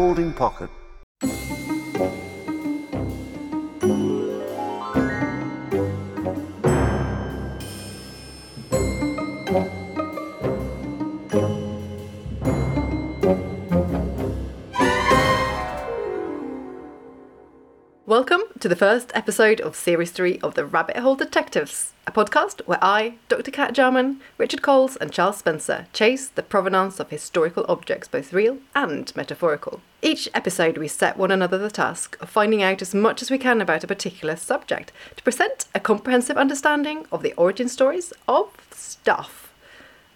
Folding pocket. Welcome to the first episode of Series 3 of The Rabbit Hole Detectives, a podcast where I, Dr. Cat Jarman, Richard Coles, and Charles Spencer chase the provenance of historical objects, both real and metaphorical. Each episode, we set one another the task of finding out as much as we can about a particular subject to present a comprehensive understanding of the origin stories of stuff.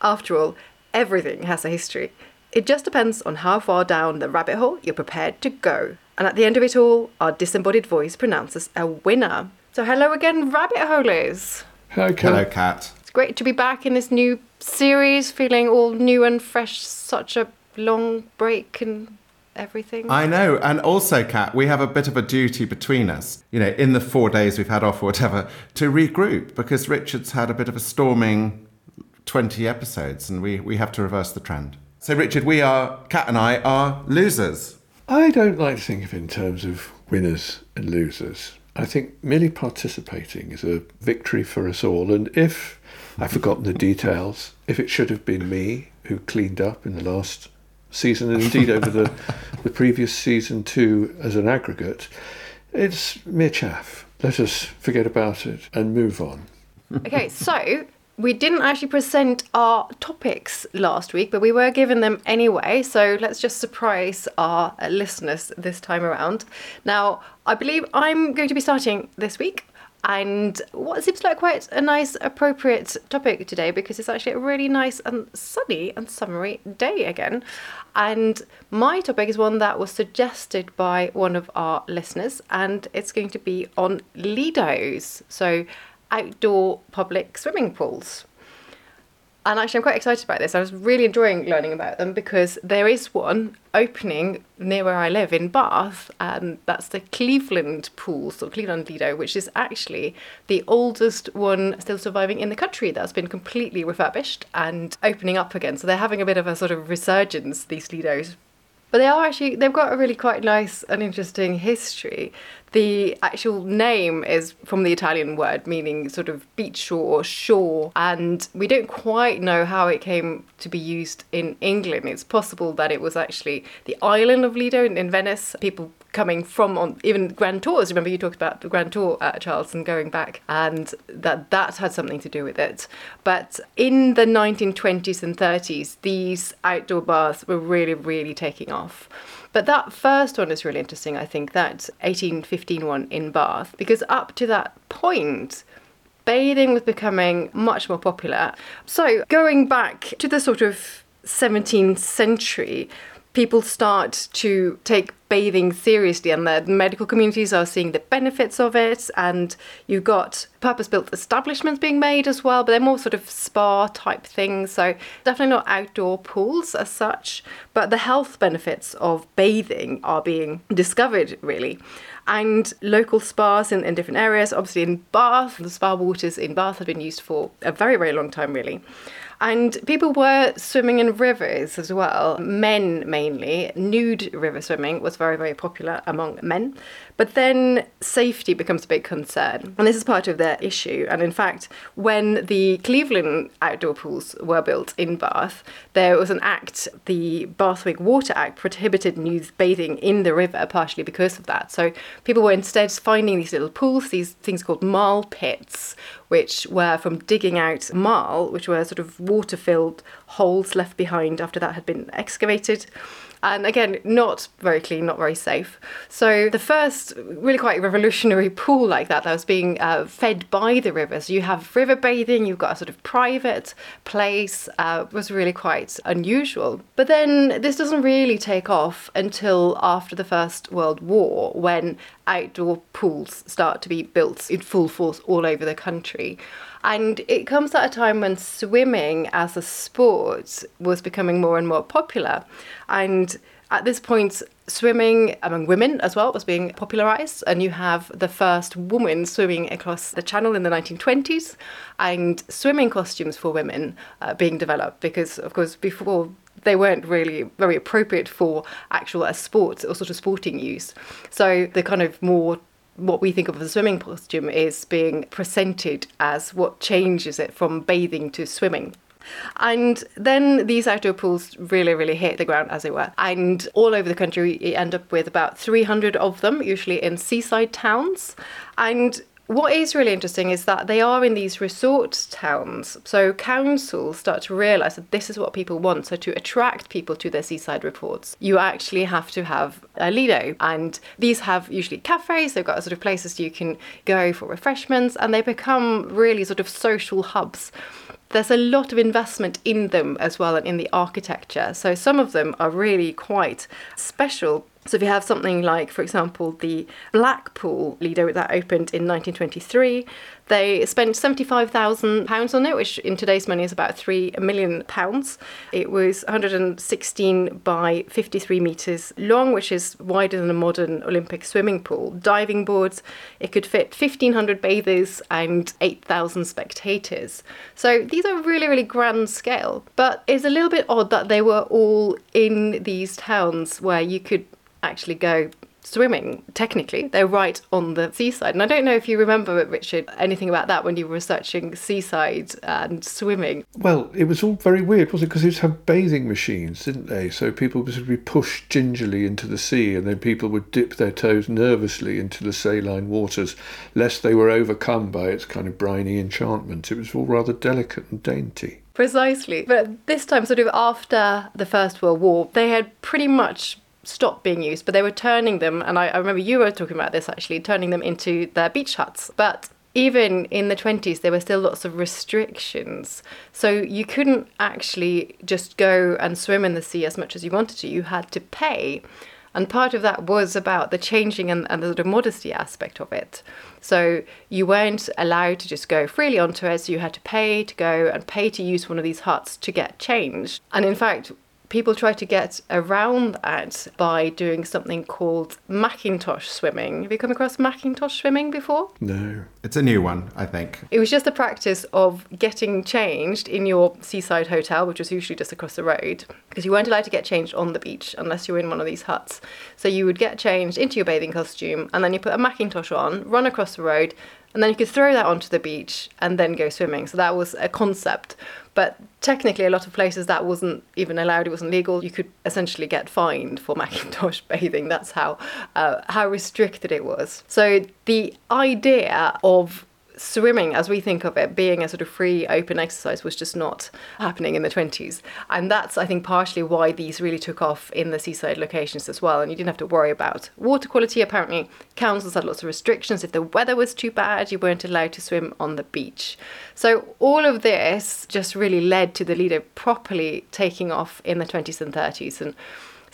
After all, everything has a history. It just depends on how far down the rabbit hole you're prepared to go. And at the end of it all, our disembodied voice pronounces a winner. So, hello again, rabbit holers. Okay. Hello, Cat. It's great to be back in this new series, feeling all new and fresh. Such a long break and everything. I know. And also, Cat, we have a bit of a duty between us, you know, in the four days we've had off or whatever, to regroup because Richard's had a bit of a storming 20 episodes and we, we have to reverse the trend. So, Richard, we are, Cat and I are losers. I don't like to think of it in terms of winners and losers. I think merely participating is a victory for us all. And if I've forgotten the details, if it should have been me who cleaned up in the last season and indeed over the, the previous season too as an aggregate, it's mere chaff. Let us forget about it and move on. okay, so we didn't actually present our topics last week, but we were given them anyway. So let's just surprise our uh, listeners this time around. Now, I believe I'm going to be starting this week. And what seems like quite a nice, appropriate topic today because it's actually a really nice and sunny and summery day again. And my topic is one that was suggested by one of our listeners, and it's going to be on Lidos. So, outdoor public swimming pools. And actually, I'm quite excited about this. I was really enjoying learning about them because there is one opening near where I live in Bath, and that's the Cleveland Pools or Cleveland Lido, which is actually the oldest one still surviving in the country that's been completely refurbished and opening up again. So they're having a bit of a sort of resurgence, these Lidos, but they are actually they've got a really quite nice and interesting history. The actual name is from the Italian word meaning sort of beach shore or shore, and we don't quite know how it came to be used in England. It's possible that it was actually the island of Lido in, in Venice. People coming from on even grand tours. Remember you talked about the grand tour at Charleston going back, and that that had something to do with it. But in the 1920s and 30s, these outdoor baths were really, really taking off. But that first one is really interesting, I think, that 1815 one in Bath, because up to that point, bathing was becoming much more popular. So, going back to the sort of 17th century, people start to take bathing seriously and the medical communities are seeing the benefits of it. And you've got purpose-built establishments being made as well but they're more sort of spa type things. So definitely not outdoor pools as such but the health benefits of bathing are being discovered really. And local spas in, in different areas obviously in bath the spa waters in bath have been used for a very very long time really and people were swimming in rivers as well, men mainly. Nude river swimming was very, very popular among men. But then safety becomes a big concern. And this is part of their issue. And in fact, when the Cleveland outdoor pools were built in Bath, there was an act, the Bathwick Water Act, prohibited nude bathing in the river, partially because of that. So people were instead finding these little pools, these things called marl pits, which were from digging out marl, which were sort of water filled holes left behind after that had been excavated And again, not very clean, not very safe. So the first really quite revolutionary pool like that that was being uh, fed by the rivers. You have river bathing, you've got a sort of private place, uh, was really quite unusual. But then this doesn't really take off until after the First World War when outdoor pools start to be built in full force all over the country. And it comes at a time when swimming as a sport was becoming more and more popular. And at this point, swimming among women as well was being popularized. And you have the first woman swimming across the channel in the 1920s and swimming costumes for women uh, being developed because, of course, before they weren't really very appropriate for actual as sports or sort of sporting use. So the kind of more what we think of as a swimming costume is being presented as what changes it from bathing to swimming. And then these outdoor pools really, really hit the ground, as it were. And all over the country, you end up with about 300 of them, usually in seaside towns. And what is really interesting is that they are in these resort towns. So councils start to realise that this is what people want. So to attract people to their seaside reports, you actually have to have a Lido. And these have usually cafes, they've got sort of places you can go for refreshments, and they become really sort of social hubs there's a lot of investment in them as well and in the architecture. So some of them are really quite special so if you have something like, for example, the Blackpool Lido that opened in 1923, they spent £75,000 on it, which in today's money is about £3 million. It was 116 by 53 metres long, which is wider than a modern Olympic swimming pool. Diving boards, it could fit 1,500 bathers and 8,000 spectators. So these are really, really grand scale. But it's a little bit odd that they were all in these towns where you could actually go swimming technically they're right on the seaside. And i don't know if you remember richard anything about that when you were researching seaside and swimming. Well it was all very weird wasn't it? Because they used to have bathing machines didn't they? So people would be pushed gingerly into the sea and then people would dip their toes nervously into the saline waters lest they were overcome by its kind of briny enchantment. It was all rather delicate and dainty. Precisely. But this time, sort of after the First World War, they had pretty much stopped being used, but they were turning them, and I, I remember you were talking about this actually, turning them into their beach huts. But even in the 20s, there were still lots of restrictions. So you couldn't actually just go and swim in the sea as much as you wanted to. You had to pay. And part of that was about the changing and, and the sort of modesty aspect of it. So you weren't allowed to just go freely onto it. So you had to pay to go and pay to use one of these huts to get changed. And in fact, people try to get around that by doing something called Macintosh swimming. Have you come across Macintosh swimming before? No. It's a new one, I think. It was just the practice of getting changed in your seaside hotel, which was usually just across the road, because you weren't allowed to get changed on the beach unless you were in one of these huts. So you would get changed into your bathing costume and then you put a Macintosh on, run across the road, and then you could throw that onto the beach and then go swimming. So that was a concept. But technically, a lot of places that wasn't even allowed. It wasn't legal. You could essentially get fined for Macintosh bathing. That's how uh, how restricted it was. So the idea of swimming, as we think of it, being a sort of free, open exercise was just not happening in the 20s. And that's, I think, partially why these really took off in the seaside locations as well. And you didn't have to worry about water quality. Apparently, councils had lots of restrictions. If the weather was too bad, you weren't allowed to swim on the beach. So all of this just really led to the Lido properly taking off in the 20s and 30s. And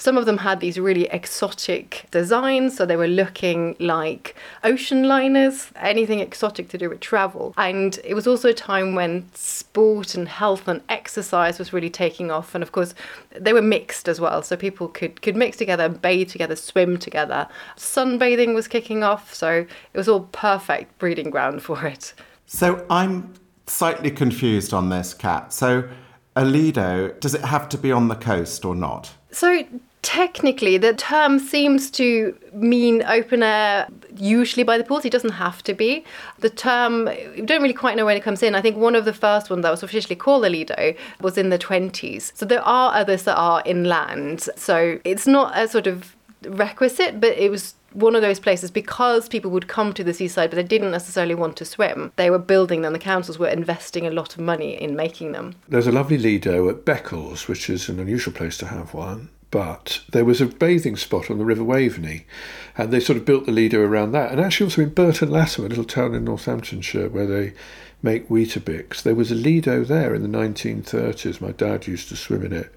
some of them had these really exotic designs, so they were looking like ocean liners, anything exotic to do with travel. And it was also a time when sport and health and exercise was really taking off. And of course, they were mixed as well, so people could, could mix together, bathe together, swim together. Sunbathing was kicking off, so it was all perfect breeding ground for it. So I'm slightly confused on this, Cat. So, a Lido, does it have to be on the coast or not? So, technically, the term seems to mean open air, usually by the pools. It doesn't have to be. The term, we don't really quite know when it comes in. I think one of the first ones that was officially called a Lido was in the 20s. So, there are others that are inland. So, it's not a sort of requisite, but it was one of those places because people would come to the seaside but they didn't necessarily want to swim. They were building them, the councils were investing a lot of money in making them. There's a lovely Lido at Beccles, which is an unusual place to have one. But there was a bathing spot on the River Waveney, and they sort of built the Lido around that. And actually, also in Burton Latimer, a little town in Northamptonshire where they make Weetabix, there was a Lido there in the 1930s. My dad used to swim in it.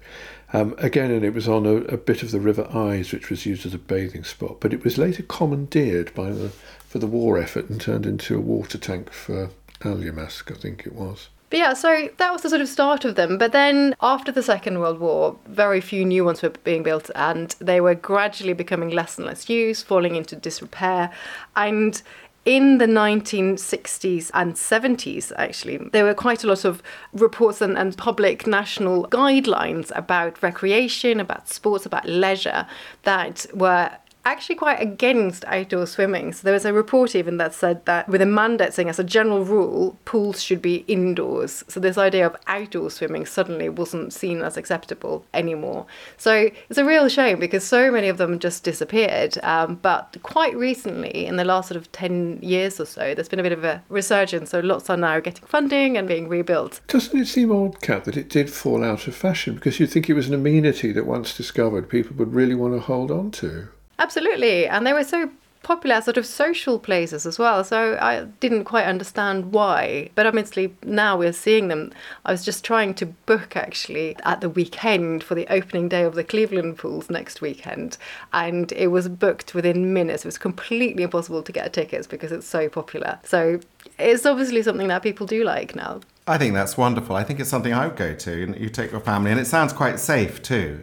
Um, again, and it was on a, a, bit of the River Ise, which was used as a bathing spot, but it was later commandeered by the for the war effort and turned into a water tank for Alyamask, I think it was. But yeah, so that was the sort of start of them. But then after the Second World War, very few new ones were being built and they were gradually becoming less and less used, falling into disrepair. And in the 1960s and 70s, actually, there were quite a lot of reports and, and, public national guidelines about recreation, about sports, about leisure that were actually quite against outdoor swimming. So there was a report even that said that with a mandate saying as a general rule, pools should be indoors. So this idea of outdoor swimming suddenly wasn't seen as acceptable anymore. So it's a real shame because so many of them just disappeared. Um, but quite recently, in the last sort of 10 years or so, there's been a bit of a resurgence. So lots are now getting funding and being rebuilt. Doesn't it seem odd, Cat, that it did fall out of fashion? Because you'd think it was an amenity that once discovered, people would really want to hold on to. Absolutely. And they were so popular sort of social places as well. So I didn't quite understand why. But obviously now we're seeing them. I was just trying to book actually at the weekend for the opening day of the Cleveland pools next weekend. And it was booked within minutes. It was completely impossible to get tickets because it's so popular. So it's obviously something that people do like now. I think that's wonderful. I think it's something I would go to. You take your family, and it sounds quite safe too.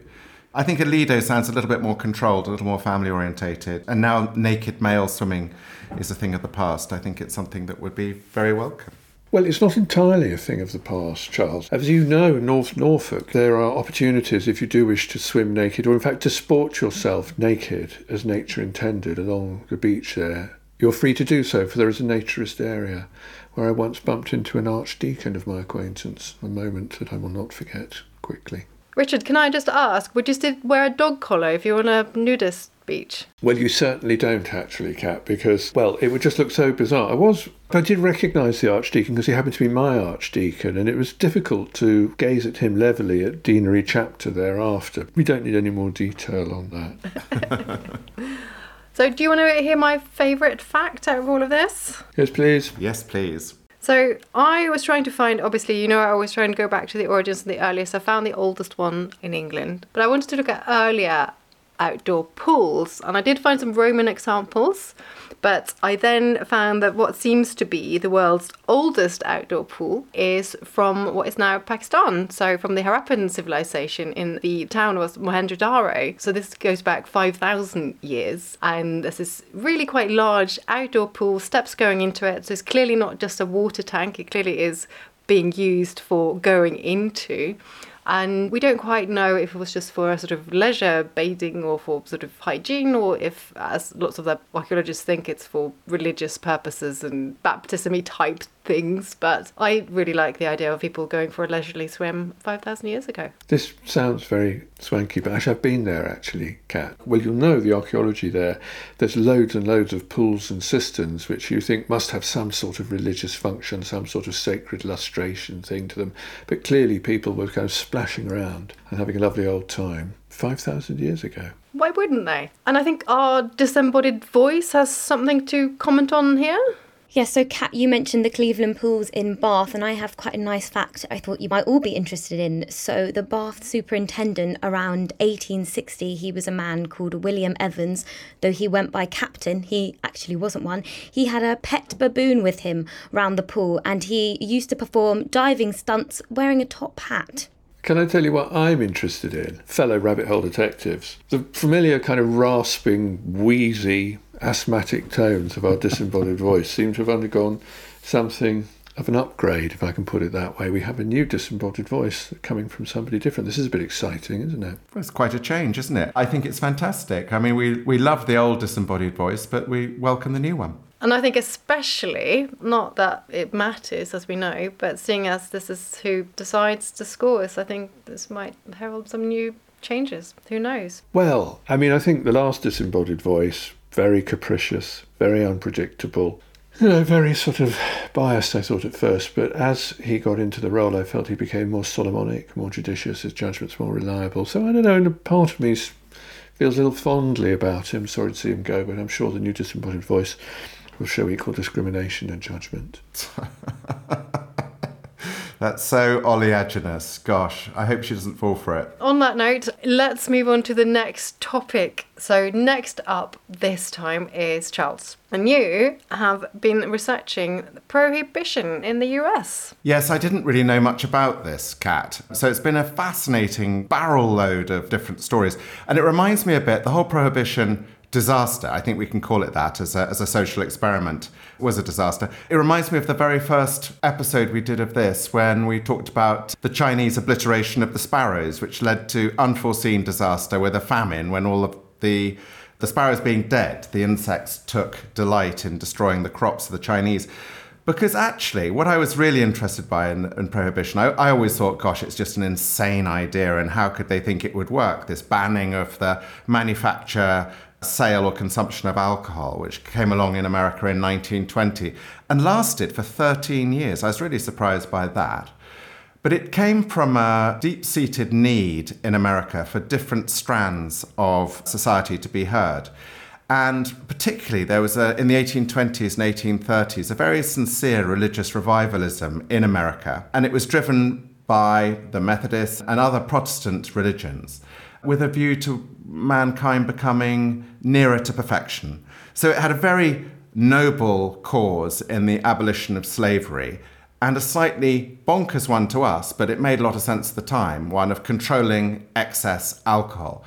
I think a Lido sounds a little bit more controlled, a little more family orientated. And now naked male swimming is a thing of the past. I think it's something that would be very welcome. Well, it's not entirely a thing of the past, Charles. As you know, in North Norfolk, there are opportunities if you do wish to swim naked, or in fact to sport yourself naked as nature intended along the beach there. You're free to do so, for there is a naturist area where I once bumped into an archdeacon of my acquaintance, a moment that I will not forget quickly. Richard, can I just ask, would you still wear a dog collar if you're on a nudist beach? Well, you certainly don't actually, Cat, because, well, it would just look so bizarre. I was, I did recognise the Archdeacon because he happened to be my Archdeacon, and it was difficult to gaze at him levelly at Deanery Chapter thereafter. We don't need any more detail on that. so, do you want to hear my favourite fact out of all of this? Yes, please. Yes, please. So I was trying to find, obviously, you know, I was trying to go back to the origins of the earliest. I found the oldest one in England, but I wanted to look at earlier outdoor pools, and I did find some Roman examples. But I then found that what seems to be the world's oldest outdoor pool is from what is now Pakistan, so from the Harappan civilization in the town of Mohenjo-Daro. So this goes back 5,000 years, and this is really quite large outdoor pool, steps going into it. So it's clearly not just a water tank, it clearly is being used for going into. And we don't quite know if it was just for a sort of leisure bathing or for sort of hygiene, or if, as lots of the archaeologists think, it's for religious purposes and baptismy type things, but I really like the idea of people going for a leisurely swim 5,000 years ago. This sounds very swanky, but actually, I've been there actually, Cat. Well, you'll know the archaeology there. There's loads and loads of pools and cisterns which you think must have some sort of religious function, some sort of sacred lustration thing to them. But clearly, people were kind of splashing around and having a lovely old time 5,000 years ago. Why wouldn't they? And I think our disembodied voice has something to comment on here. Yeah, so Cat, you mentioned the Cleveland pools in Bath, and I have quite a nice fact I thought you might all be interested in. So, the Bath superintendent around 1860, he was a man called William Evans. Though he went by captain, he actually wasn't one. He had a pet baboon with him round the pool, and he used to perform diving stunts wearing a top hat. Can I tell you what I'm interested in? Fellow rabbit hole detectives. The familiar kind of rasping, wheezy, asthmatic tones of our disembodied voice seem to have undergone something of an upgrade, if I can put it that way. We have a new disembodied voice coming from somebody different. This is a bit exciting, isn't it? Well, it's quite a change, isn't it? I think it's fantastic. I mean, we, we love the old disembodied voice, but we welcome the new one. And I think, especially, not that it matters as we know, but seeing as this is who decides to score us, I think this might herald some new changes. Who knows? Well, I mean, I think the last disembodied voice very capricious, very unpredictable, you know, very sort of biased, I thought at first, but as he got into the role, I felt he became more Solomonic, more judicious, his judgments more reliable. So I don't know, and a part of me feels a little fondly about him. Sorry to see him go, but I'm sure the new disembodied voice will show equal discrimination and judgment. That's so oleaginous. Gosh, I hope she doesn't fall for it. On that note, let's move on to the next topic. So, next up this time is Charles. And you have been researching prohibition in the US. Yes, I didn't really know much about this cat. So, it's been a fascinating barrel load of different stories. And it reminds me a bit, the whole prohibition disaster, I think we can call it that as a, as a social experiment, was a disaster. It reminds me of the very first episode we did of this when we talked about the Chinese obliteration of the sparrows, which led to unforeseen disaster with a famine when all of the the sparrows being dead, the insects took delight in destroying the crops of the Chinese. Because actually, what I was really interested by in, in prohibition, I, I, always thought, gosh, it's just an insane idea, and how could they think it would work? This banning of the manufacture sale or consumption of alcohol, which came along in America in 1920 and lasted for 13 years. I was really surprised by that. But it came from a deep seated need in America for different strands of society to be heard. And particularly, there was a, in the 1820s and 1830s a very sincere religious revivalism in America. And it was driven by the Methodists and other Protestant religions with a view to mankind becoming nearer to perfection. So it had a very noble cause in the abolition of slavery and a slightly bonkers one to us, but it made a lot of sense at the time one of controlling excess alcohol.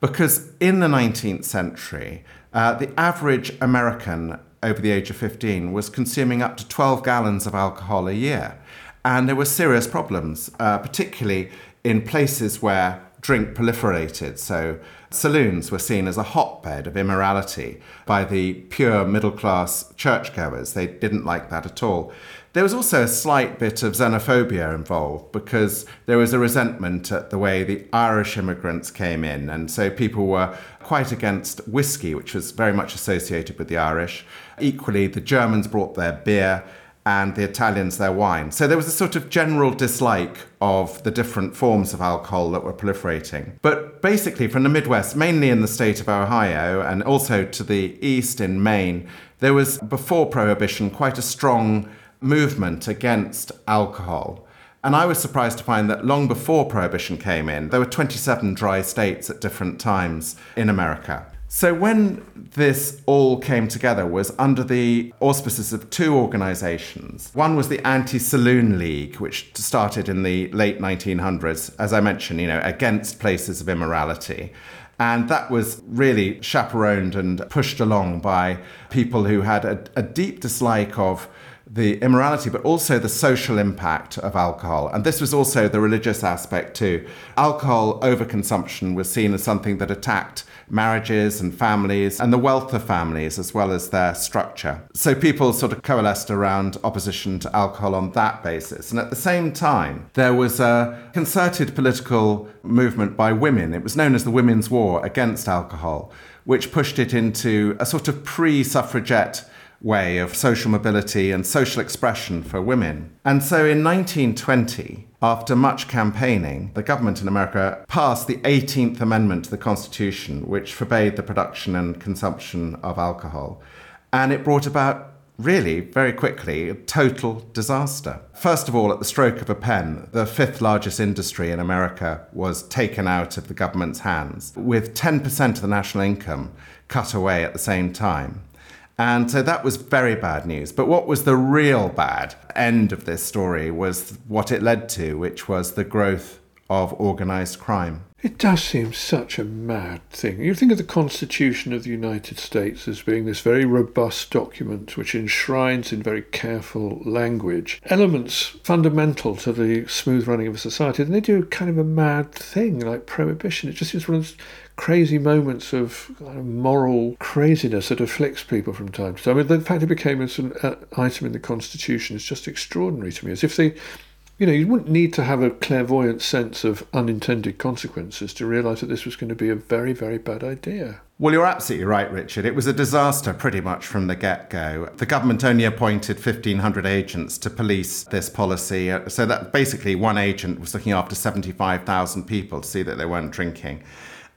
Because in the 19th century, uh, the average American over the age of 15 was consuming up to 12 gallons of alcohol a year. And there were serious problems, uh, particularly in places where drink proliferated. So saloons were seen as a hotbed of immorality by the pure middle class churchgoers. They didn't like that at all. There was also a slight bit of xenophobia involved because there was a resentment at the way the Irish immigrants came in. And so people were quite against whiskey, which was very much associated with the Irish. Equally, the Germans brought their beer and the Italians their wine. So there was a sort of general dislike of the different forms of alcohol that were proliferating. But basically, from the Midwest, mainly in the state of Ohio and also to the east in Maine, there was, before Prohibition, quite a strong movement against alcohol. And I was surprised to find that long before Prohibition came in, there were 27 dry states at different times in America. So when this all came together was under the auspices of two organizations. One was the Anti-Saloon League, which started in the late 1900s, as I mentioned, you know, against places of immorality. And that was really chaperoned and pushed along by people who had a, a deep dislike of the immorality, but also the social impact of alcohol. And this was also the religious aspect too. Alcohol overconsumption was seen as something that attacked marriages and families and the wealth of families as well as their structure. So people sort of coalesced around opposition to alcohol on that basis. And at the same time, there was a concerted political movement by women. It was known as the Women's War against alcohol, which pushed it into a sort of pre suffragette way of social mobility and social expression for women. And so in 1920, after much campaigning, the government in America passed the 18th Amendment to the Constitution, which forbade the production and consumption of alcohol. And it brought about really, very quickly, a total disaster. First of all, at the stroke of a pen, the fifth largest industry in America was taken out of the government's hands, with 10% of the national income cut away at the same time. And so that was very bad news. But what was the real bad end of this story was what it led to, which was the growth of organized crime. It does seem such a mad thing. You think of the Constitution of the United States as being this very robust document which enshrines in very careful language elements fundamental to the smooth running of a society. And they do kind of a mad thing like prohibition. It just seems one of those crazy moments of, moral craziness that afflicts people from time to time. I mean, the fact it became an uh, item in the Constitution is just extraordinary to me, as if they You know, you wouldn't need to have a clairvoyant sense of unintended consequences to realise that this was going to be a very, very bad idea. Well, you're absolutely right, Richard. It was a disaster pretty much from the get go. The government only appointed 1,500 agents to police this policy. Uh, so that basically one agent was looking after 75,000 people to see that they weren't drinking.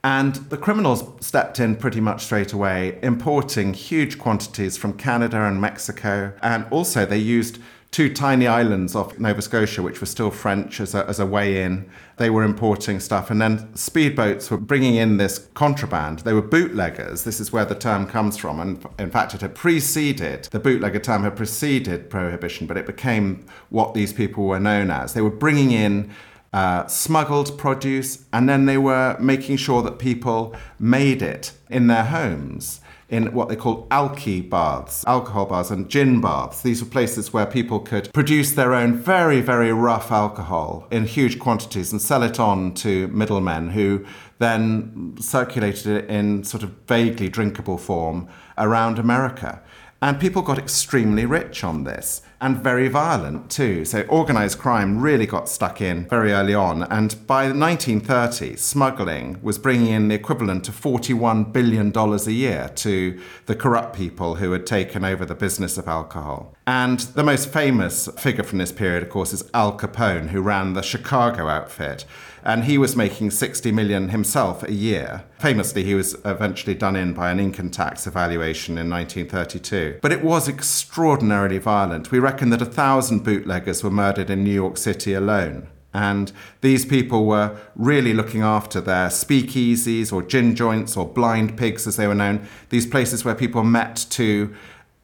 And the criminals stepped in pretty much straight away, importing huge quantities from Canada and Mexico. And also, they used two tiny islands off Nova Scotia, which were still French as a, as a way in. They were importing stuff. And then speedboats were bringing in this contraband. They were bootleggers. This is where the term comes from. And in fact, it had preceded, the bootlegger term had preceded prohibition, but it became what these people were known as. They were bringing in uh, smuggled produce, and then they were making sure that people made it in their homes in what they call alky baths, alcohol baths, and gin baths. These were places where people could produce their own very, very rough alcohol in huge quantities and sell it on to middlemen who then circulated it in sort of vaguely drinkable form around America. And people got extremely rich on this and very violent too. So organized crime really got stuck in very early on. And by 1930, smuggling was bringing in the equivalent of $41 billion a year to the corrupt people who had taken over the business of alcohol. And the most famous figure from this period, of course, is Al Capone, who ran the Chicago outfit and he was making 60 million himself a year. Famously, he was eventually done in by an income tax evaluation in 1932. But it was extraordinarily violent. We reckon that a thousand bootleggers were murdered in New York City alone. And these people were really looking after their speakeasies or gin joints or blind pigs, as they were known, these places where people met to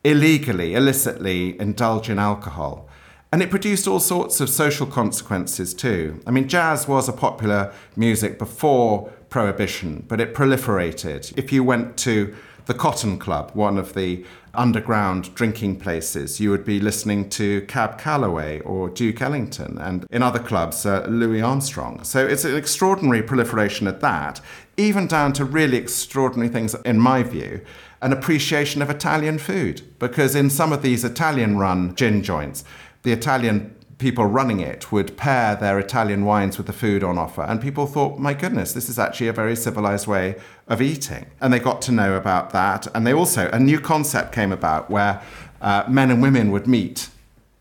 illegally, illicitly indulge in alcohol. And it produced all sorts of social consequences too. I mean, jazz was a popular music before Prohibition, but it proliferated. If you went to the Cotton Club, one of the underground drinking places, you would be listening to Cab Calloway or Duke Ellington, and in other clubs, uh, Louis Armstrong. So it's an extraordinary proliferation at that, even down to really extraordinary things, in my view, an appreciation of Italian food. Because in some of these Italian run gin joints, the Italian people running it would pair their Italian wines with the food on offer. And people thought, my goodness, this is actually a very civilized way of eating. And they got to know about that. And they also, a new concept came about where uh, men and women would meet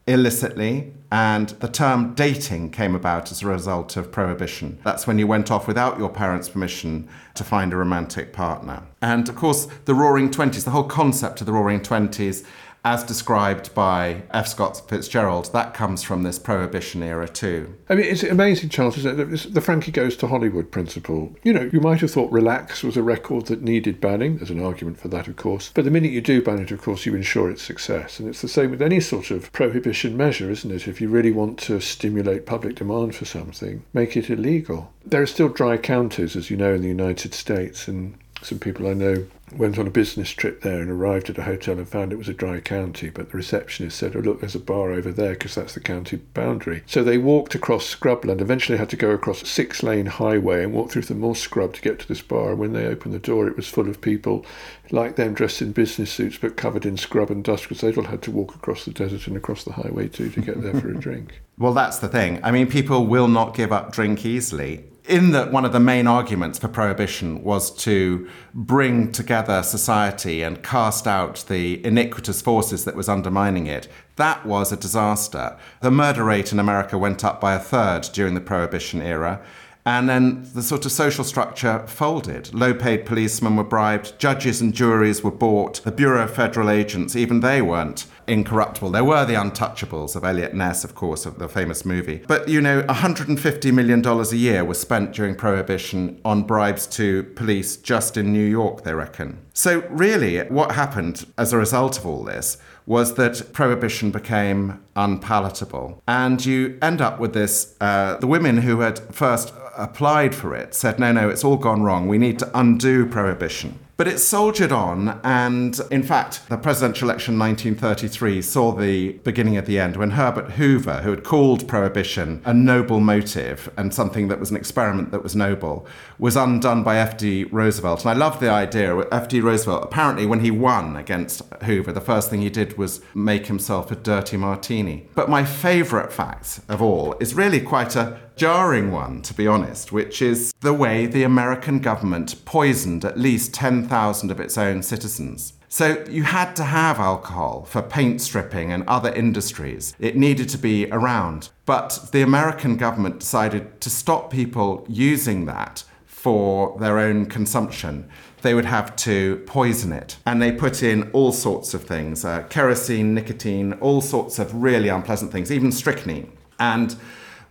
illicitly. And the term dating came about as a result of prohibition. That's when you went off without your parents' permission to find a romantic partner. And of course, the Roaring Twenties, the whole concept of the Roaring Twenties as described by F. Scott Fitzgerald, that comes from this prohibition era too. I mean, it's amazing, Charles, isn't it? The Frankie Goes to Hollywood principle. You know, you might have thought Relax was a record that needed banning. There's an argument for that, of course. But the minute you do ban it, of course, you ensure its success. And it's the same with any sort of prohibition measure, isn't it? If you really want to stimulate public demand for something, make it illegal. There are still dry counties, as you know, in the United States, and some people I know went on a business trip there and arrived at a hotel and found it was a dry county, but the receptionist said, Oh, look, there's a bar over there because that's the county boundary. So they walked across scrubland, eventually had to go across a six lane highway and walk through some more scrub to get to this bar. And when they opened the door, it was full of people like them dressed in business suits but covered in scrub and dust because they'd all had to walk across the desert and across the highway too to get there for a drink. Well, that's the thing. I mean, people will not give up drink easily in that one of the main arguments for prohibition was to bring together society and cast out the iniquitous forces that was undermining it. That was a disaster. The murder rate in America went up by a third during the prohibition era. And then the sort of social structure folded. Low paid policemen were bribed, judges and juries were bought, the Bureau of Federal Agents, even they weren't incorruptible. There were the untouchables of Eliot Ness, of course, of the famous movie. But, you know, $150 million a year was spent during Prohibition on bribes to police just in New York, they reckon. So, really, what happened as a result of all this was that prohibition became unpalatable. And you end up with this uh, the women who had first applied for it said, no, no, it's all gone wrong. We need to undo prohibition. But it soldiered on, and in fact, the presidential election 1933 saw the beginning of the end when Herbert Hoover, who had called prohibition a noble motive and something that was an experiment that was noble, was undone by F.D. Roosevelt. And I love the idea. F.D. Roosevelt, apparently, when he won against Hoover, the first thing he did was make himself a dirty martini. But my favourite fact of all is really quite a jarring one, to be honest, which is the way the American government poisoned at least 10,000 of its own citizens. So you had to have alcohol for paint stripping and other industries. It needed to be around. But the American government decided to stop people using that for their own consumption. They would have to poison it. And they put in all sorts of things uh, kerosene, nicotine, all sorts of really unpleasant things, even strychnine. And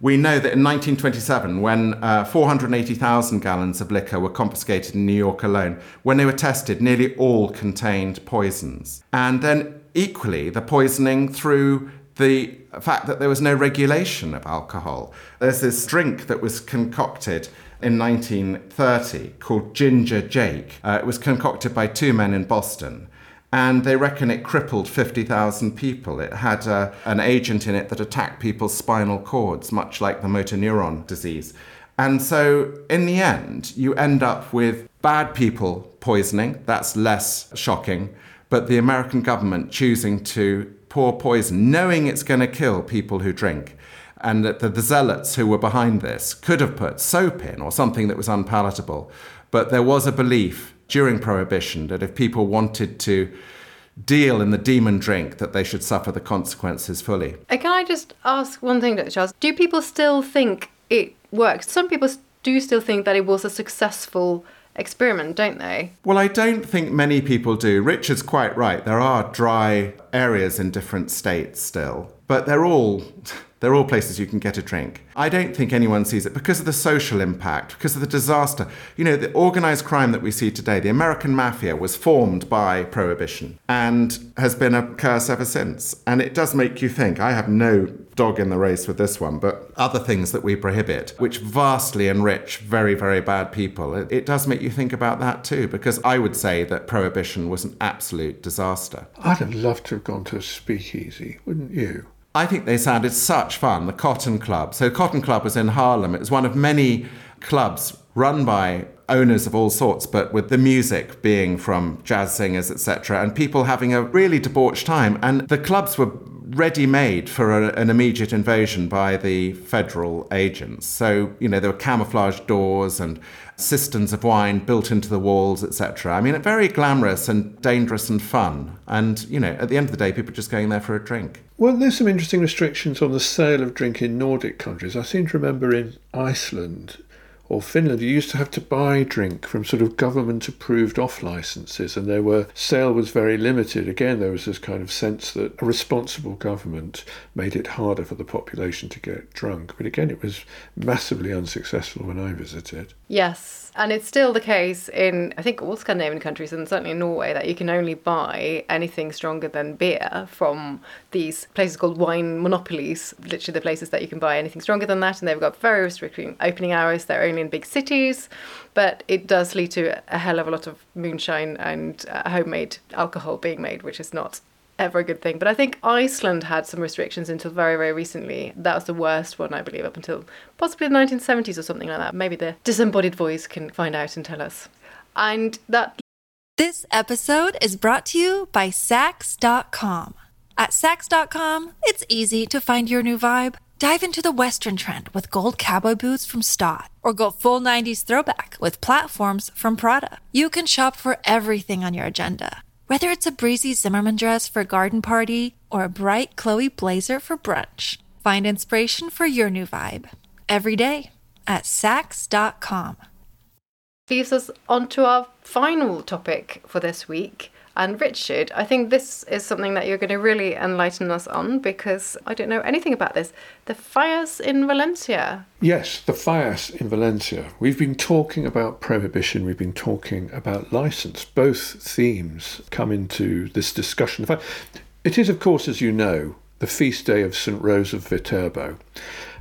we know that in 1927, when uh, 480,000 gallons of liquor were confiscated in New York alone, when they were tested, nearly all contained poisons. And then equally, the poisoning through the fact that there was no regulation of alcohol. There's this drink that was concocted in 1930 called Ginger Jake. Uh, it was concocted by two men in Boston and they reckon it crippled 50,000 people. It had uh, an agent in it that attacked people's spinal cords, much like the motor neuron disease. And so, in the end, you end up with bad people poisoning. That's less shocking. But the American government choosing to pour poison, knowing it's going to kill people who drink. And that the, the zealots who were behind this could have put soap in or something that was unpalatable. But there was a belief during Prohibition that if people wanted to deal in the demon drink, that they should suffer the consequences fully. Uh, can I just ask one thing, Dr. Charles? Do people still think it works? Some people do still think that it was a successful experiment, don't they? Well, I don't think many people do. Richard's quite right. There are dry areas in different states still, but they're all they're all places you can get a drink. I don't think anyone sees it because of the social impact, because of the disaster. You know, the organized crime that we see today, the American mafia was formed by prohibition and has been a curse ever since. And it does make you think. I have no dog in the race with this one, but other things that we prohibit, which vastly enrich very, very bad people, it, it does make you think about that too, because I would say that prohibition was an absolute disaster. I'd have loved to have gone to a speakeasy, wouldn't you? I think they sounded such fun. The Cotton Club. So, Cotton Club was in Harlem. It was one of many clubs run by owners of all sorts, but with the music being from jazz singers, etc., and people having a really debauched time. And the clubs were ready made for a, an immediate invasion by the federal agents. So, you know, there were camouflage doors and cisterns of wine built into the walls, etc. I mean, it's very glamorous and dangerous and fun. And, you know, at the end of the day, people are just going there for a drink. Well, there's some interesting restrictions on the sale of drink in Nordic countries. I seem to remember in Iceland or Finland, you used to have to buy drink from sort of government approved off licenses, and there were sale was very limited. Again, there was this kind of sense that a responsible government made it harder for the population to get drunk. But again, it was massively unsuccessful when I visited. Yes, and it's still the case in, I think, all Scandinavian countries and certainly in Norway that you can only buy anything stronger than beer from these places called wine monopolies, literally the places that you can buy anything stronger than that. And they've got very restricting opening hours. They're only in big cities, but it does lead to a hell of a lot of moonshine and uh, homemade alcohol being made, which is not ever a good thing. But I think Iceland had some restrictions until very, very recently. That was the worst one, I believe, up until possibly the 1970s or something like that. Maybe the disembodied voice can find out and tell us. And that. This episode is brought to you by Saks.com. At Saks.com, it's easy to find your new vibe. Dive into the Western trend with gold cowboy boots from Staud, or go full 90s throwback with platforms from Prada. You can shop for everything on your agenda whether it's a breezy Zimmermann dress for a garden party or a bright Chloe blazer for brunch, find inspiration for your new vibe every day at Saks.com. Leaves us on to our final topic for this week, and Richard, I think this is something that you're going to really enlighten us on because I don't know anything about this. The fires in Valencia. Yes, the fires in Valencia. We've been talking about prohibition, we've been talking about license. Both themes come into this discussion. It is, of course, as you know, the feast day of St. Rose of Viterbo.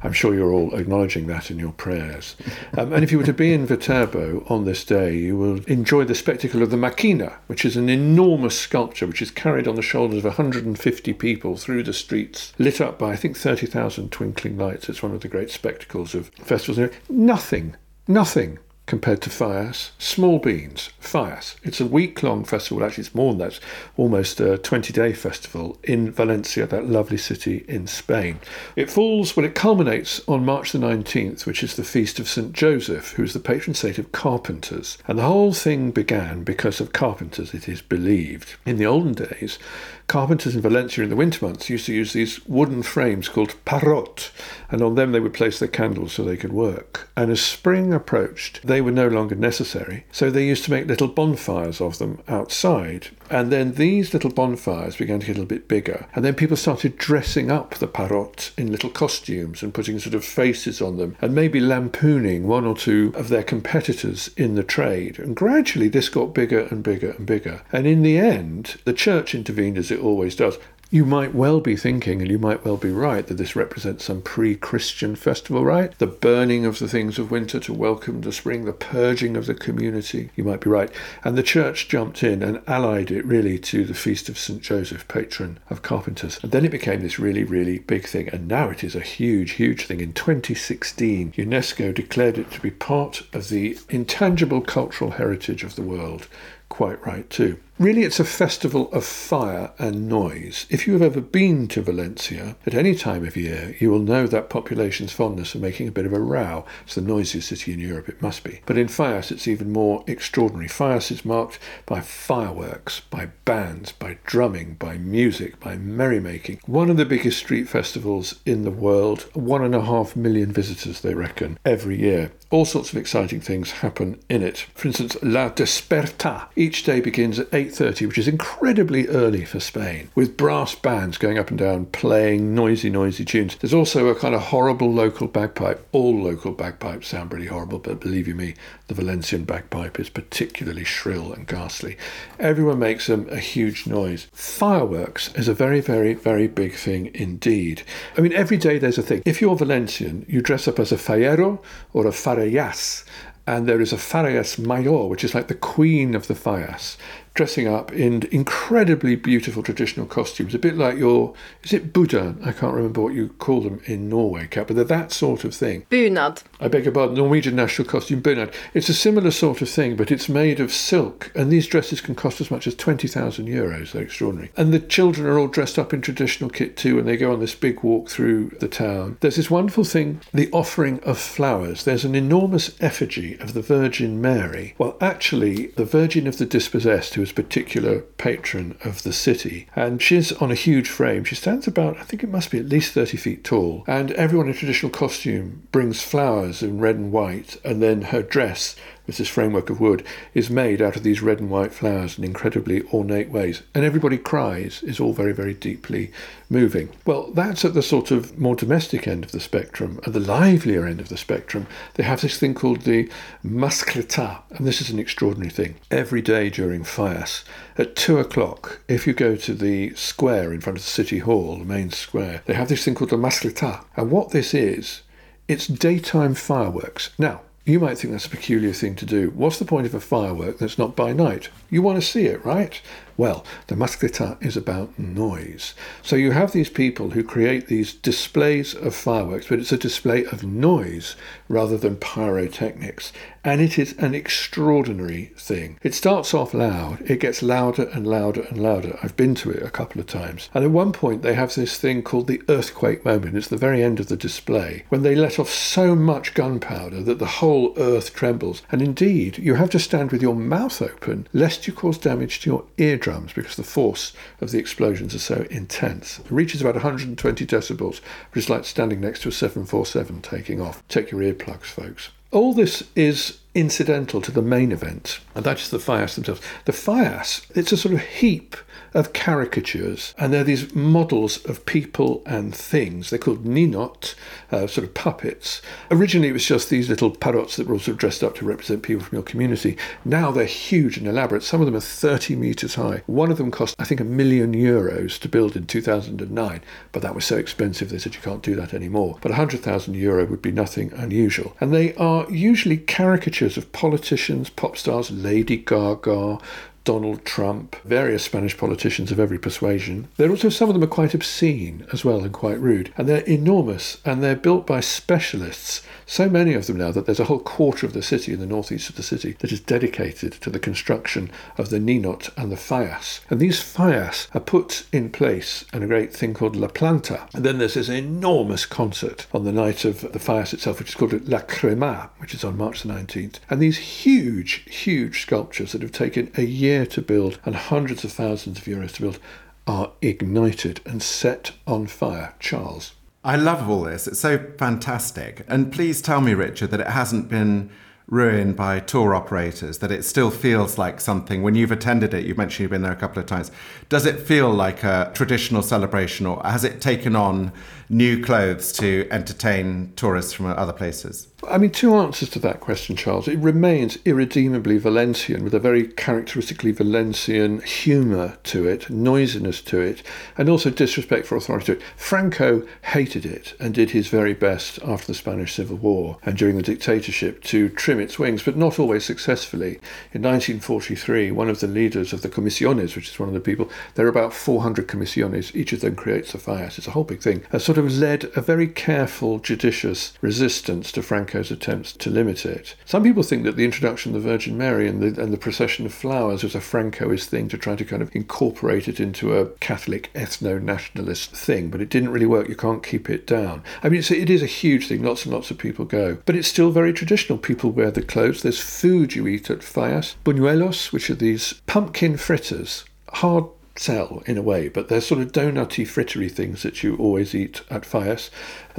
I'm sure you're all acknowledging that in your prayers. Um, and if you were to be in Viterbo on this day, you will enjoy the spectacle of the Macchina, which is an enormous sculpture which is carried on the shoulders of 150 people through the streets, lit up by, I think, 30,000 twinkling lights. It's one of the great spectacles of festivals. Nothing, nothing compared to Fallas. Small beans, Fallas. It's a week long festival, actually, it's more than that, it's almost a 20 day festival in Valencia, that lovely city in Spain. It falls, well, it culminates on March the 19th, which is the feast of St. Joseph, who is the patron saint of carpenters. And the whole thing began because of carpenters, it is believed. In the olden days, carpenters in Valencia in the winter months used to use these wooden frames called parot, and on them they would place their candles so they could work. And as spring approached, they were no longer necessary, so they used to make little bonfires of them outside. And then these little bonfires began to get a little bit bigger, and then people started dressing up the parot in little costumes and putting sort of faces on them, and maybe lampooning one or two of their competitors in the trade. And gradually this got bigger and bigger and bigger. And in the end, the church intervened as it always does. You might well be thinking, and you might well be right, that this represents some pre Christian festival, right? The burning of the things of winter to welcome the spring, the purging of the community. You might be right. And the church jumped in and allied it really to the Feast of St. Joseph, patron of carpenters. And then it became this really, really big thing. And now it is a huge, huge thing. In 2016, UNESCO declared it to be part of the intangible cultural heritage of the world. Quite right, too. Really, it's a festival of fire and noise. If you have ever been to Valencia at any time of year, you will know that population's fondness for making a bit of a row. It's the noisiest city in Europe, it must be. But in Fallas, it's even more extraordinary. Fallas is marked by fireworks, by bands, by drumming, by music, by merrymaking. One of the biggest street festivals in the world, one and a half million visitors, they reckon, every year. All sorts of exciting things happen in it. For instance, La Desperta. Each day begins at 8.30, which is incredibly early for Spain, with brass bands going up and down playing noisy, noisy tunes. There's also a kind of horrible local bagpipe. All local bagpipes sound pretty horrible, but believe you me, the Valencian bagpipe is particularly shrill and ghastly. Everyone makes them a huge noise. Fireworks is a very, very, very big thing indeed. I mean, every day there's a thing. If you're Valencian, you dress up as a fallero or a farellas, and there is a farellas mayor, which is like the queen of the fallas, dressing up in incredibly beautiful traditional costumes, a bit like your, is it Buddha? I can't remember what you call them in Norway, Cat, but they're that sort of thing. Bunad. I beg your pardon, Norwegian national costume, bunad. It's a similar sort of thing, but it's made of silk, and these dresses can cost as much as 20,000 euros. They're extraordinary. And the children are all dressed up in traditional kit too, and they go on this big walk through the town. There's this wonderful thing, the offering of flowers. There's an enormous effigy of the Virgin Mary. Well, actually, the Virgin of the Dispossessed, who is particular patron of the city, and she's on a huge frame. She stands about, I think it must be at least 30 feet tall, and everyone in traditional costume brings flowers in red and white, and then her dress this framework of wood is made out of these red and white flowers in incredibly ornate ways. And everybody cries, is all very, very deeply moving. Well, that's at the sort of more domestic end of the spectrum. At the livelier end of the spectrum, they have this thing called the mascleta. And this is an extraordinary thing. Every day during Fallas, at two o'clock, if you go to the square in front of the city hall, the main square, they have this thing called the mascleta. And what this is, it's daytime fireworks. Now, you might think that's a peculiar thing to do. What's the point of a firework that's not by night? You want to see it, right? Well, the mascleta is about noise. So you have these people who create these displays of fireworks, but it's a display of noise rather than pyrotechnics. And it is an extraordinary thing. It starts off loud, it gets louder and louder and louder. I've been to it a couple of times. And at one point, they have this thing called the earthquake moment. It's the very end of the display when they let off so much gunpowder that the whole earth trembles. And indeed, you have to stand with your mouth open lest you cause damage to your eardrum because the force of the explosions are so intense. It reaches about 120 decibels, which is like standing next to a 747 taking off. Take your earplugs, folks. All this is incidental to the main event, and that is the Fallas themselves. The Fallas, it's a sort of heap of caricatures, and they're these models of people and things. They're called ninot, uh, sort of puppets. Originally, it was just these little parrots that were all sort of dressed up to represent people from your community. Now they're huge and elaborate. Some of them are 30 metres high. One of them cost, I think, a million euros to build in 2009, but that was so expensive they said you can't do that anymore. But 100,000 euro would be nothing unusual. And they are usually caricatures of politicians, pop stars, Lady Gaga, Donald Trump, various Spanish politicians of every persuasion. They're also, some of them are quite obscene as well and quite rude. And they're enormous and they're built by specialists. So many of them now that there's a whole quarter of the city in the northeast of the city that is dedicated to the construction of the Ninot and the Fallas. And these Fallas are put in place in a great thing called La Planta. And then there's this enormous concert on the night of the Fallas itself, which is called La Crema, which is on March the 19th. And these huge, huge sculptures that have taken a year year to build and hundreds of thousands of euros to build are ignited and set on fire. Charles. I love all this. It's so fantastic. And please tell me, Richard, that it hasn't been ruined by tour operators, that it still feels like something. When you've attended it, you've mentioned you've been there a couple of times. Does it feel like a traditional celebration or has it taken on new clothes to entertain tourists from other places? I mean, two answers to that question, Charles. It remains irredeemably Valencian with a very characteristically Valencian humour to it, noisiness to it, and also disrespect for authority to it. Franco hated it and did his very best after the Spanish Civil War and during the dictatorship to trim its wings, but not always successfully. In 1943, one of the leaders of the Comisiones, which is one of the people, there are about 400 Comisiones, each of them creates a Fallas. It's a whole big thing. A sort of led a very careful, judicious resistance to Franco's attempts to limit it. Some people think that the introduction of the Virgin Mary and the, and the procession of flowers was a Francoist thing to try to kind of incorporate it into a Catholic ethno nationalist thing, but it didn't really work. You can't keep it down. I mean, it's, it is a huge thing. Lots and lots of people go. But it's still very traditional. People wear the clothes. There's food you eat at Fallas. Buñuelos, which are these pumpkin fritters, hard sell in a way, but they're sort of donutty, frittery things that you always eat at Fallas.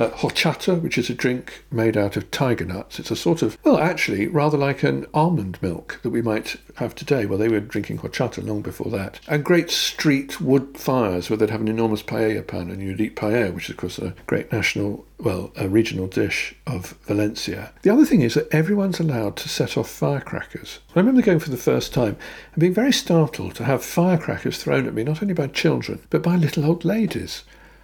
Uh, horchata, which is a drink made out of tiger nuts. It's a sort of, well, actually, rather like an almond milk that we might have today. Well, they were drinking horchata long before that. And great street wood fires where they'd have an enormous paella pan and you'd eat paella, which is, of course, a great national well, a regional dish of Valencia. The other thing is that everyone's allowed to set off firecrackers. I remember going for the first time and being very startled to have firecrackers thrown at me, not only by children, but by little old ladies.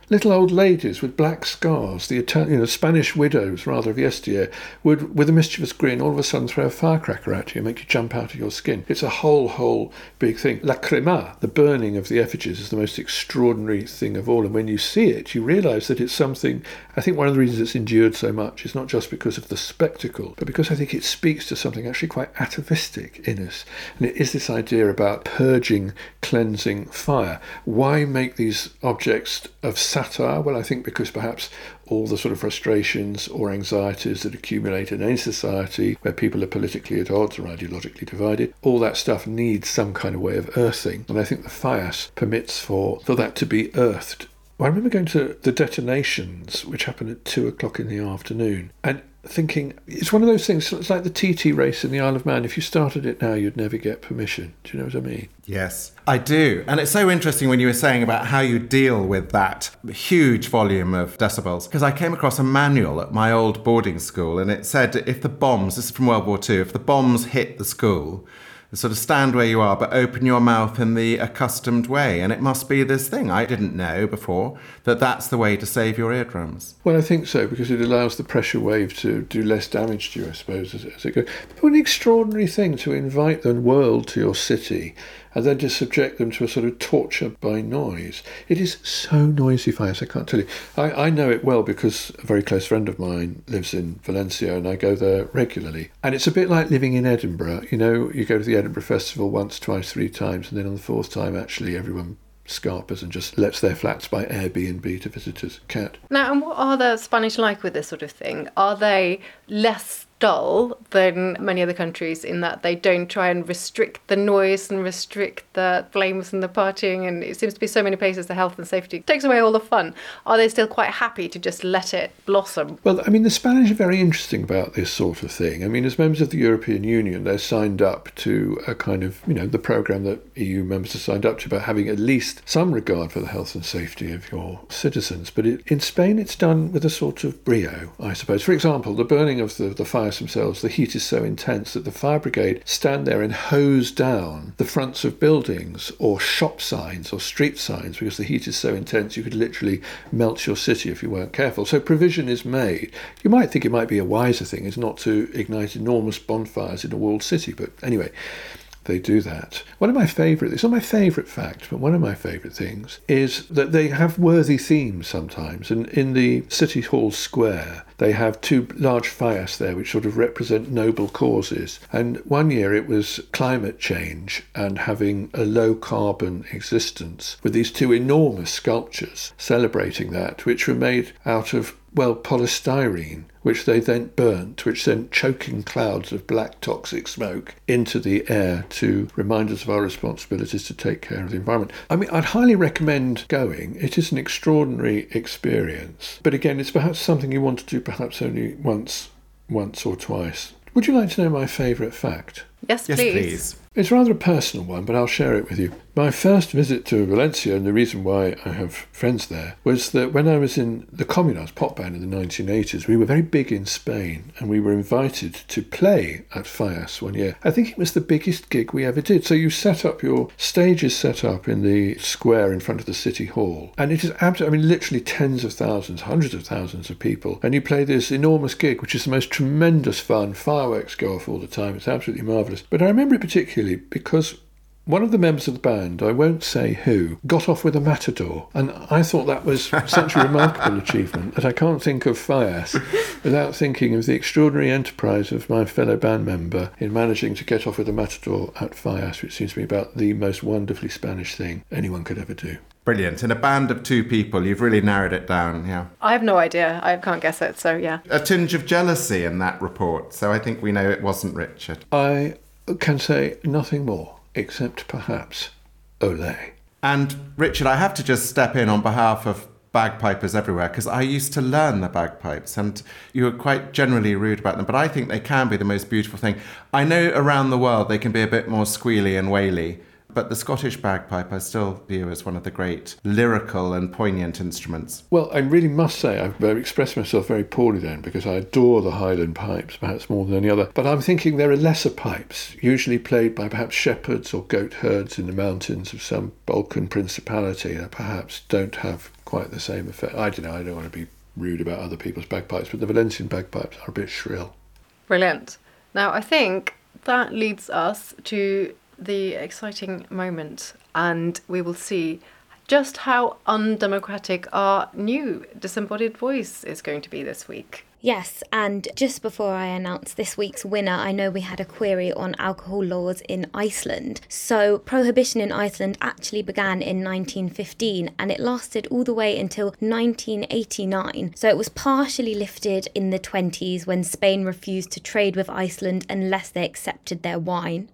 Little old ladies with black scars, the Italian, you know, Spanish widows rather of yesteryear, would, with a mischievous grin, all of a sudden throw a firecracker at you and make you jump out of your skin. It's a whole, whole big thing. La crema, the burning of the effigies, is the most extraordinary thing of all. And when you see it, you realise that it's something. I think one of the reasons it's endured so much is not just because of the spectacle, but because I think it speaks to something actually quite atavistic in us. And it is this idea about purging, cleansing fire. Why make these objects of satire? Well, I think because perhaps all the sort of frustrations or anxieties that accumulate in any society where people are politically at odds or ideologically divided, all that stuff needs some kind of way of earthing. And I think the Fallas permits for, for that to be earthed. Well, I remember going to the detonations, which happened at two o'clock in the afternoon, and thinking it's one of those things. It's like the TT race in the Isle of Man. If you started it now, you'd never get permission. Do you know what I mean? Yes, I do. And it's so interesting when you were saying about how you deal with that huge volume of decibels. Because I came across a manual at my old boarding school, and it said if the bombs, this is from World War II, if the bombs hit the school, sort of stand where you are, but open your mouth in the accustomed way. And it must be this thing. I didn't know before that that's the way to save your eardrums. Well, I think so because it allows the pressure wave to do less damage to you, I suppose, as, as it goes. But what an extraordinary thing to invite the world to your city and then to subject them to a sort of torture by noise. It is so noisy, Fallas, I can't tell you. I, I know it well because a very close friend of mine lives in Valencia and I go there regularly. And it's a bit like living in Edinburgh. You know, you go to the Edinburgh Festival once, twice, three times, and then on the fourth time, actually, everyone scarpers and just lets their flats by Airbnb to visitors. Cat. Now, and what are the Spanish like with this sort of thing? Are they less dull than many other countries in that they don't try and restrict the noise and restrict the flames and the partying. And it seems to be so many places the health and safety takes away all the fun. Are they still quite happy to just let it blossom? Well, I mean, the Spanish are very interesting about this sort of thing. I mean, as members of the European Union, they're signed up to a kind of, you know, the programme that EU members are signed up to about having at least some regard for the health and safety of your citizens. But it, in Spain, it's done with a sort of brio, I suppose. For example, the burning of the, the fires themselves, the heat is so intense that the fire brigade stand there and hose down the fronts of buildings or shop signs or street signs because the heat is so intense you could literally melt your city if you weren't careful. So provision is made. You might think it might be a wiser thing is not to ignite enormous bonfires in a walled city, but anyway, they do that. One of my favourite, it's not my favourite fact, but one of my favourite things is that they have worthy themes sometimes. And in the City Hall Square, they have two large fires there which sort of represent noble causes. And one year it was climate change and having a low carbon existence with these two enormous sculptures celebrating that, which were made out of well, polystyrene, which they then burnt, which sent choking clouds of black toxic smoke into the air to remind us of our responsibilities to take care of the environment. I mean, I'd highly recommend going. It is an extraordinary experience. But again, it's perhaps something you want to do perhaps only once, once or twice. Would you like to know my favourite fact? Yes, Yes, please. please. It's rather a personal one, but I'll share it with you. My first visit to Valencia, and the reason why I have friends there, was that when I was in the Communards pop band in the 1980s, we were very big in Spain, and we were invited to play at Fallas one year. I think it was the biggest gig we ever did. So you set up your stage is set up in the square in front of the city hall, and it is absolutely, I mean, literally tens of thousands, hundreds of thousands of people, and you play this enormous gig, which is the most tremendous fun. Fireworks go off all the time. It's absolutely marvelous. But I remember it particularly because one of the members of the band, I won't say who, got off with a matador. And I thought that was such a remarkable achievement that I can't think of Fallas without thinking of the extraordinary enterprise of my fellow band member in managing to get off with a matador at Fallas, which seems to be about the most wonderfully Spanish thing anyone could ever do. Brilliant. In a band of two people, you've really narrowed it down. Yeah. I have no idea. I can't guess it. So, yeah. A tinge of jealousy in that report. So I think we know it wasn't Richard. I can say nothing more except perhaps Olay. And Richard, I have to just step in on behalf of bagpipers everywhere because I used to learn the bagpipes and you were quite generally rude about them, but I think they can be the most beautiful thing. I know around the world they can be a bit more squealy and waily, but the Scottish bagpipe I still view as one of the great lyrical and poignant instruments. Well, I really must say I've uh, expressed myself very poorly then because I adore the Highland pipes, perhaps more than any other. But I'm thinking there are lesser pipes, usually played by perhaps shepherds or goat herds in the mountains of some Balkan principality that perhaps don't have quite the same effect. I don't know, I don't want to be rude about other people's bagpipes, but the Valencian bagpipes are a bit shrill. Brilliant. Now, I think that leads us to the exciting moment, and we will see just how undemocratic our new disembodied voice is going to be this week. Yes, and just before I announce this week's winner, I know we had a query on alcohol laws in Iceland. So, prohibition in Iceland actually began in 1915 and it lasted all the way until 1989. So, it was partially lifted in the 20s when Spain refused to trade with Iceland unless they accepted their wine.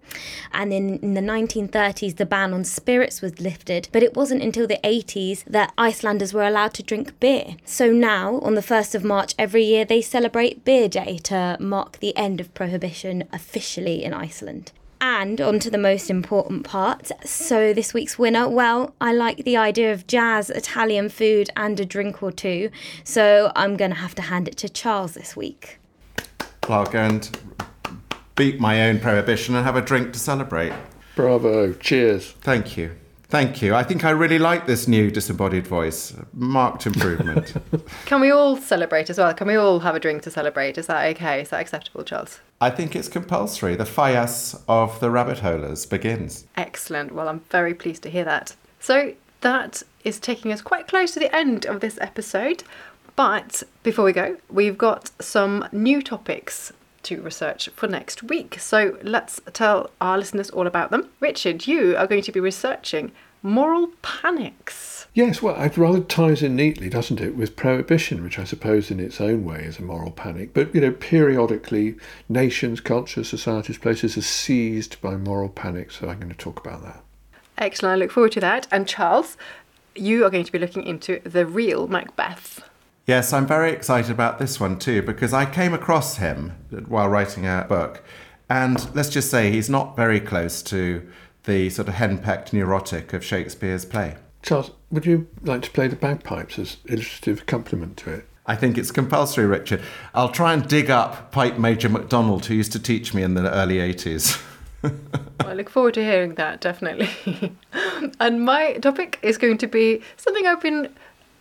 And in, in the 1930s, the ban on spirits was lifted, but it wasn't until the 80s that Icelanders were allowed to drink beer. So, now, on the 1st of March every year, they celebrate Beer Day to mark the end of prohibition officially in Iceland. And on to the most important part. So, this week's winner, well, I like the idea of jazz, Italian food, and a drink or two. So, I'm going to have to hand it to Charles this week. Well, I'll go and beat my own prohibition and have a drink to celebrate. Bravo, cheers. Thank you. Thank you. I think I really like this new disembodied voice. Marked improvement. Can we all celebrate as well? Can we all have a drink to celebrate? Is that okay? Is that acceptable, Charles? I think it's compulsory. The Fallas of the rabbit holers begins. Excellent. Well, I'm very pleased to hear that. So, that is taking us quite close to the end of this episode. But before we go, we've got some new topics to research for next week. So let's tell our listeners all about them. Richard, you are going to be researching moral panics. Yes, well, it rather ties in neatly, doesn't it, with prohibition, which I suppose in its own way is a moral panic. But, you know, periodically, nations, cultures, societies, places are seized by moral panic. So I'm going to talk about that. Excellent. I look forward to that. And Charles, you are going to be looking into the real Macbeth. Yes, I'm very excited about this one too because I came across him while writing a book. And let's just say he's not very close to the sort of henpecked neurotic of Shakespeare's play. Charles, would you like to play the bagpipes as illustrative accompaniment to it? I think it's compulsory, Richard. I'll try and dig up Pipe Major MacDonald, who used to teach me in the early 80s. I look forward to hearing that, definitely. and my topic is going to be something I've been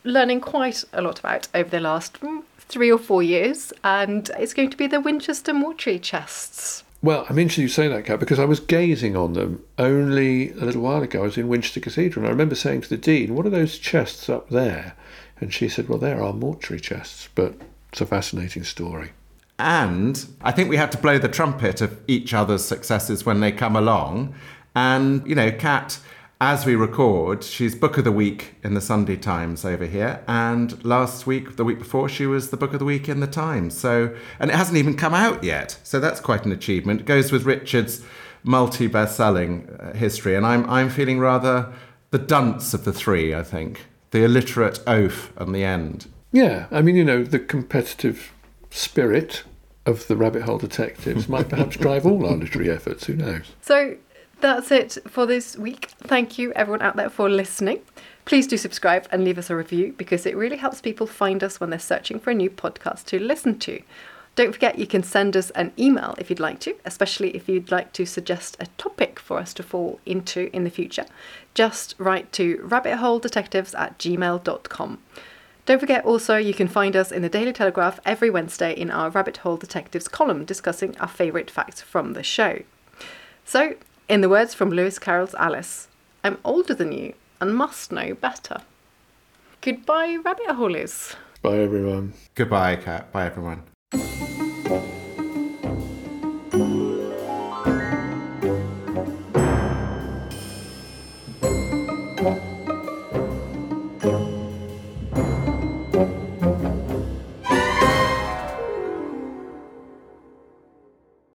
learning quite a lot about over the last mm, three or four years, and it's going to be the Winchester mortuary chests. Well, I'm interested you say that, Cat, because I was gazing on them only a little while ago. I was in Winchester Cathedral, and I remember saying to the Dean, What are those chests up there? And she said, Well, there are mortuary chests, but it's a fascinating story. And I think we have to blow the trumpet of each other's successes when they come along. And, you know, Cat as we record, she's Book of the Week in the Sunday Times over here. And last week, the week before, she was the Book of the Week in the Times. So, and it hasn't even come out yet. So that's quite an achievement. It goes with Richard's multi best selling uh, history. And I'm, I'm feeling rather the dunce of the three, I think. The illiterate oaf on the end. Yeah. I mean, you know, the competitive spirit of the rabbit hole detectives might perhaps drive all our literary efforts. Who knows? So, that's it for this week. Thank you, everyone out there, for listening. Please do subscribe and leave us a review because it really helps people find us when they're searching for a new podcast to listen to. Don't forget you can send us an email if you'd like to, especially if you'd like to suggest a topic for us to fall into in the future. Just write to rabbitholedetectives at gmail.com. Don't forget also you can find us in the Daily Telegraph every Wednesday in our Rabbit Hole Detectives column discussing our favourite facts from the show. So in the words from Lewis Carroll's Alice, I'm older than you and must know better. Goodbye, rabbit holies. Bye, everyone. Goodbye, Cat. Bye, everyone.